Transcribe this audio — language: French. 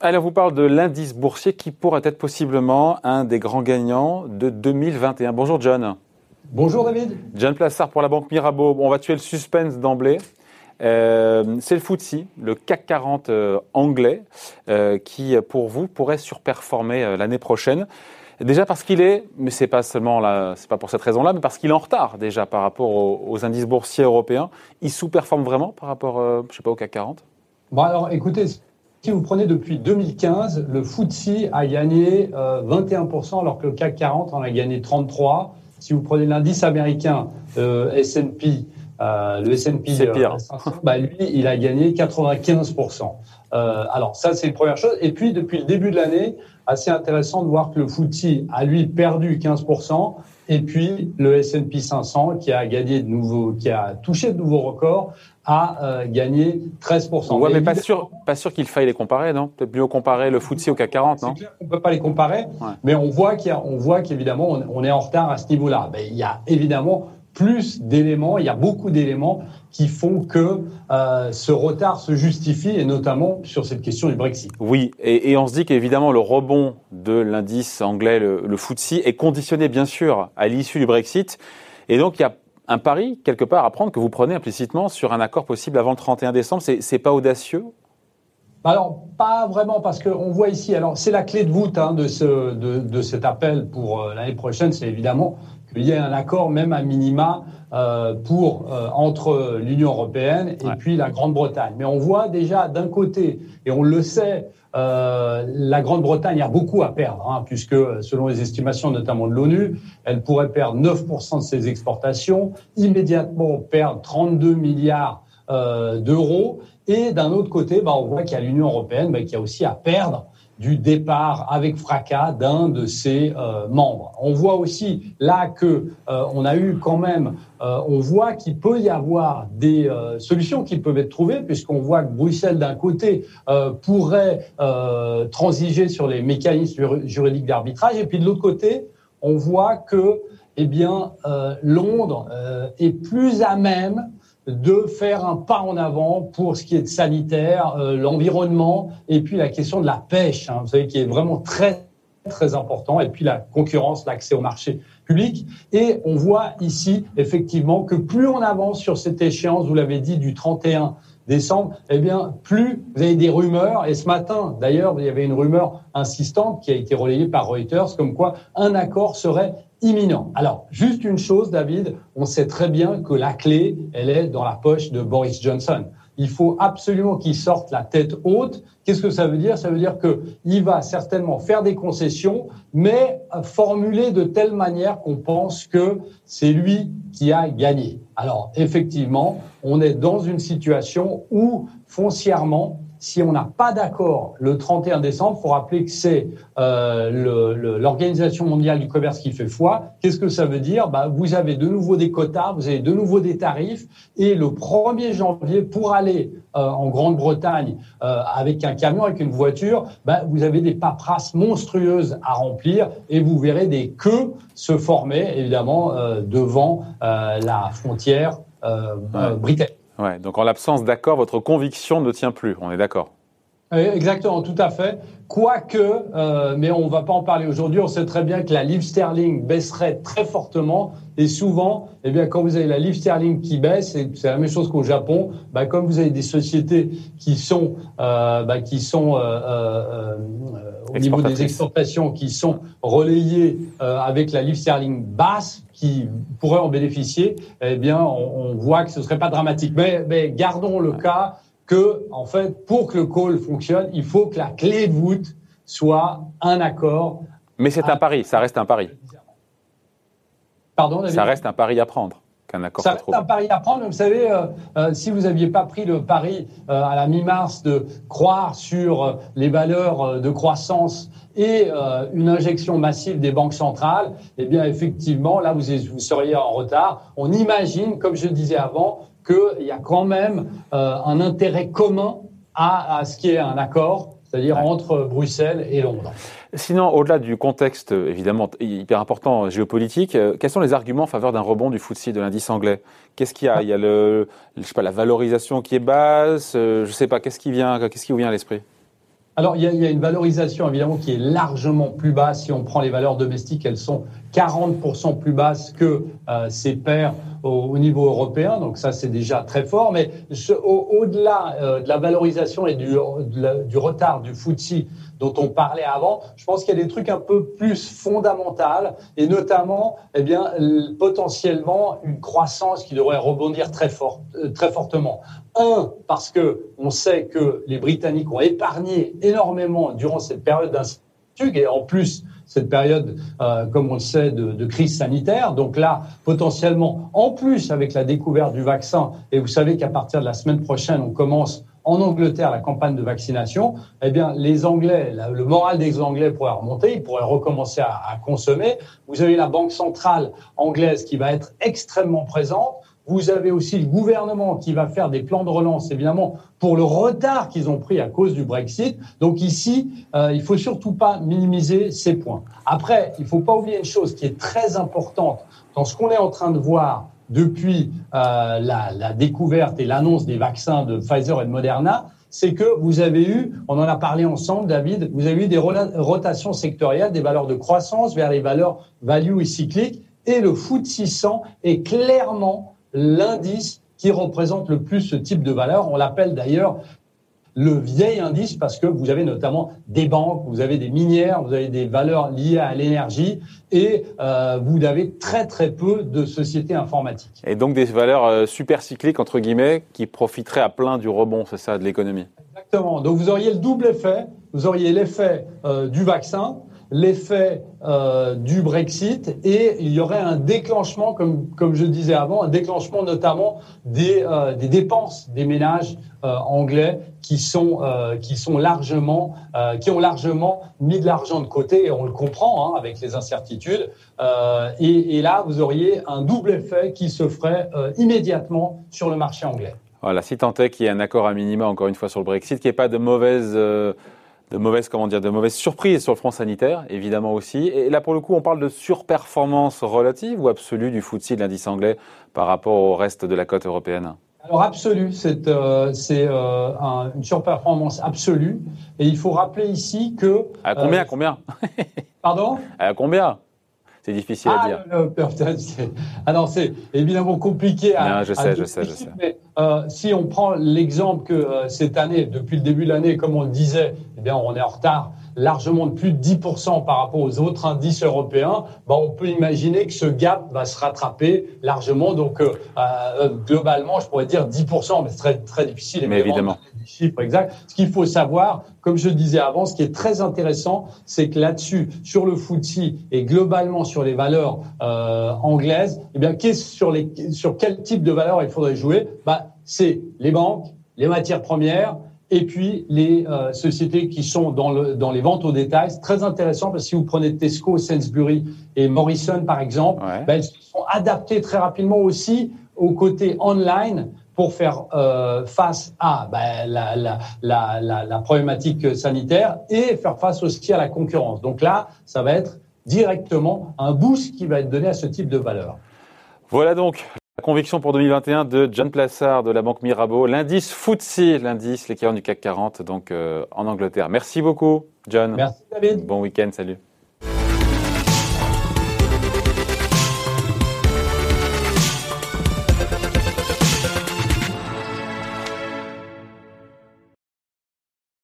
Allez, on vous parle de l'indice boursier qui pourrait être possiblement un des grands gagnants de 2021. Bonjour John. Bonjour David. John Plassard pour la Banque Mirabeau. on va tuer le suspense d'emblée. Euh, c'est le FTSE, le CAC 40 euh, anglais, euh, qui pour vous pourrait surperformer l'année prochaine. Déjà parce qu'il est, mais c'est pas seulement là, c'est pas pour cette raison-là, mais parce qu'il est en retard déjà par rapport aux, indices boursiers européens. Il sous-performe vraiment par rapport, je sais pas, au CAC 40. Bon alors, écoutez, si vous prenez depuis 2015, le FTSE a gagné 21%, alors que le CAC 40 en a gagné 33. Si vous prenez l'indice américain S&P euh, le S&P euh, bah, lui, il a gagné 95%. Euh, alors ça, c'est une première chose. Et puis, depuis le début de l'année, assez intéressant de voir que le FTSE a, lui, perdu 15%. Et puis, le S&P 500, qui a gagné de nouveaux, qui a touché de nouveaux records, a gagné 13%. Ouais, mais, pas sûr, pas sûr qu'il faille les comparer, non? Peut-être mieux comparer le FTSE au CAC 40, non? C'est clair qu'on peut pas les comparer, mais on voit qu'il on voit qu'évidemment, on, est en retard à ce niveau-là. Mais il y a évidemment plus d'éléments, il y a beaucoup d'éléments qui font que euh, ce retard se justifie, et notamment sur cette question du Brexit. Oui, et, on se dit qu'évidemment le rebond de l'indice anglais, le, le FTSE, est conditionné bien sûr à l'issue du Brexit, et donc il y a un pari quelque part à prendre que vous prenez implicitement sur un accord possible avant le 31 décembre. C'est pas audacieux? Alors, pas vraiment, parce qu'on voit ici, alors c'est la clé de voûte hein, de, ce, de, de, cet appel pour euh, l'année prochaine, c'est évidemment qu'il y ait un accord même à minima euh, pour euh, entre l'Union européenne et puis la Grande-Bretagne. Mais on voit déjà d'un côté, et on le sait, euh, la Grande-Bretagne a beaucoup à perdre, hein, puisque selon les estimations notamment de l'ONU, elle pourrait perdre 9% de ses exportations, immédiatement perdre 32 milliards euh, d'euros. Et d'un autre côté, bah, on voit qu'il y a l'Union européenne qui a aussi à perdre du départ avec fracas d'un de ses euh, membres. On voit aussi là que euh, on a eu quand même, on voit qu'il peut y avoir des solutions qui peuvent être trouvées puisqu'on voit que Bruxelles d'un côté pourrait transiger sur les mécanismes juridiques d'arbitrage et puis de l'autre côté, on voit que eh bien Londres est plus à même de faire un pas en avant pour ce qui est de sanitaire, euh, l'environnement et puis la question de la pêche, hein, vous savez, qui est vraiment très très important, et puis la concurrence, l'accès au marché public. Et on voit ici effectivement que plus on avance sur cette échéance, vous l'avez dit, du 31 décembre, eh bien, plus vous avez des rumeurs. Et ce matin, d'ailleurs, il y avait une rumeur insistante qui a été relayée par Reuters, comme quoi un accord serait imminent. Alors, juste une chose, David, on sait très bien que la clé, elle est dans la poche de Boris Johnson. Il faut absolument qu'il sorte la tête haute. Qu'est-ce que ça veut dire? Ça veut dire qu'il va certainement faire des concessions, mais formuler de telle manière qu'on pense que c'est lui qui a gagné. Alors, effectivement, on est dans une situation où, foncièrement, si on n'a pas d'accord le 31 décembre, il faut rappeler que c'est euh, l'Organisation mondiale du commerce qui fait foi. Qu'est-ce que ça veut dire? Bah, Vous avez de nouveau des quotas, vous avez de nouveau des tarifs, et le 1er janvier, pour aller euh, en Grande-Bretagne euh, avec un camion, avec une voiture, bah, vous avez des paperasses monstrueuses à remplir, et vous verrez des queues se former, évidemment, devant la frontière britannique. Ouais, donc en l'absence d'accord, votre conviction ne tient plus, on est d'accord Exactement, tout à fait. Quoique, euh, mais on ne va pas en parler aujourd'hui, on sait très bien que la livre sterling baisserait très fortement. Et souvent, eh bien, quand vous avez la livre sterling qui baisse, c'est la même chose qu'au Japon, bah, comme vous avez des sociétés qui sont, euh, bah, qui sont euh, euh, au niveau des exportations, qui sont relayées avec la livre sterling basse, qui pourraient en bénéficier, eh bien, on, on voit que ce serait pas dramatique. Mais, mais gardons le cas que, en fait, pour que le call fonctionne, il faut que la clé de voûte soit un accord. Mais c'est un pari, ça reste un pari. Pardon, David? Ça reste un pari à prendre. qu'un accord ça reste un pari à prendre. Vous savez, euh, euh, si vous n'aviez pas pris le pari euh, à la mi-mars de croire sur les valeurs de croissance et une injection massive des banques centrales, eh bien effectivement, là vous, vous seriez en retard. On imagine, comme je disais avant, qu'il y a quand même euh, un intérêt commun à, à ce qui est un accord c'est-à-dire entre Bruxelles et Londres. Sinon, au-delà du contexte évidemment hyper important géopolitique, euh, quels sont les arguments en faveur d'un rebond du FTSE de l'indice anglais? Qu'est-ce qu'il y a? Il y a le, je sais pas, la valorisation qui est basse. Euh, je sais pas. Qu'est-ce qui vient Qu'est-ce qui vous vient à l'esprit? Alors, il y, a, il y, a, une valorisation évidemment qui est largement plus basse. Si on prend les valeurs domestiques, elles sont 40% plus basses que euh, ses pairs au, niveau européen. Donc ça, c'est déjà très fort. Mais au-delà euh, de la valorisation et du, du retard du FTSE dont on parlait avant, je pense qu'il y a des trucs un peu plus fondamentaux et notamment, eh bien, potentiellement une croissance qui devrait rebondir très fort, euh, très fortement. Un, parce que on sait que les Britanniques ont épargné énormément durant cette période d'incertitude et en plus cette période, euh, comme on le sait, de, de, crise sanitaire. Donc là, potentiellement, en plus avec la découverte du vaccin, et vous savez qu'à partir de la semaine prochaine, on commence en Angleterre la campagne de vaccination, eh bien, les Anglais, le moral des Anglais pourrait remonter, ils pourraient recommencer à, à, consommer. Vous avez la Banque centrale anglaise qui va être extrêmement présente. Vous avez aussi le gouvernement qui va faire des plans de relance, évidemment, pour le retard qu'ils ont pris à cause du Brexit. Donc ici, euh, il faut surtout pas minimiser ces points. Après, il faut pas oublier une chose qui est très importante dans ce qu'on est en train de voir depuis euh, la, la, découverte et l'annonce des vaccins de Pfizer et de Moderna, c'est que vous avez eu, on en a parlé ensemble, David, vous avez eu des rotations sectorielles, des valeurs de croissance vers les valeurs value et cycliques, et le foot 600 est clairement l'indice qui représente le plus ce type de valeur. On l'appelle d'ailleurs le vieil indice parce que vous avez notamment des banques, vous avez des minières, vous avez des valeurs liées à l'énergie et euh, vous avez très très peu de sociétés informatiques. Et donc des valeurs euh, super cycliques entre guillemets qui profiteraient à plein du rebond, c'est ça, de l'économie? Exactement. Donc vous auriez le double effet. Vous auriez l'effet euh, du vaccin, l'effet euh, du Brexit et il y aurait un déclenchement, comme, comme je disais avant, un déclenchement notamment des, euh, des dépenses des ménages euh, anglais qui sont, qui sont largement, qui ont largement mis de l'argent de côté et on le comprend hein, avec les incertitudes. Et, et, là, vous auriez un double effet qui se ferait immédiatement sur le marché anglais. Voilà, si tant est qu'il y ait un accord à minima, encore une fois, sur le Brexit, qu'il n'y ait pas de mauvaise de mauvaises, comment dire, de mauvaises surprises sur le front sanitaire, évidemment aussi. Et là, pour le coup, on parle de surperformance relative ou absolue du FTSE de l'indice anglais par rapport au reste de la cote européenne? Alors absolue, c'est euh, euh, un, une surperformance absolue. Et il faut rappeler ici que... À combien, euh, combien? Pardon? À combien? C'est difficile à ah, dire. alors c'est évidemment compliqué à. Non, je sais, je sais, je sais. Mais euh, si on prend l'exemple que euh, cette année, depuis le début de l'année, comme on le disait, eh bien on est en retard largement de plus de 10% par rapport aux autres indices européens, bah, on peut imaginer que ce gap va se rattraper largement. Donc, euh, euh globalement, je pourrais dire 10%, mais c'est très, très difficile. Mais évidemment. Les chiffres exacts. Ce qu'il faut savoir, comme je disais avant, ce qui est très intéressant, c'est que là-dessus, sur le FTSE et globalement sur les valeurs euh, anglaises, eh bien, sur, les, sur quel type de valeurs il faudrait jouer? Bah, C'est les banques, les matières premières, et puis les euh, sociétés qui sont dans, le, dans les ventes au détail. C'est très intéressant parce que si vous prenez Tesco, Sainsbury et Morrison, par exemple, ouais. ben, elles sont adaptées très rapidement aussi au côté online pour faire euh, face à ben, la, la, la, la, problématique sanitaire et faire face aussi à la concurrence. Donc là, ça va être directement un boost qui va être donné à ce type de valeur. Voilà donc la conviction pour 2021 de John Plassard de la Banque Mirabeau, l'indice FTSE, l'indice l'équivalent du CAC 40, donc euh, en Angleterre. Merci beaucoup, John. Merci, David. Bon week-end, salut.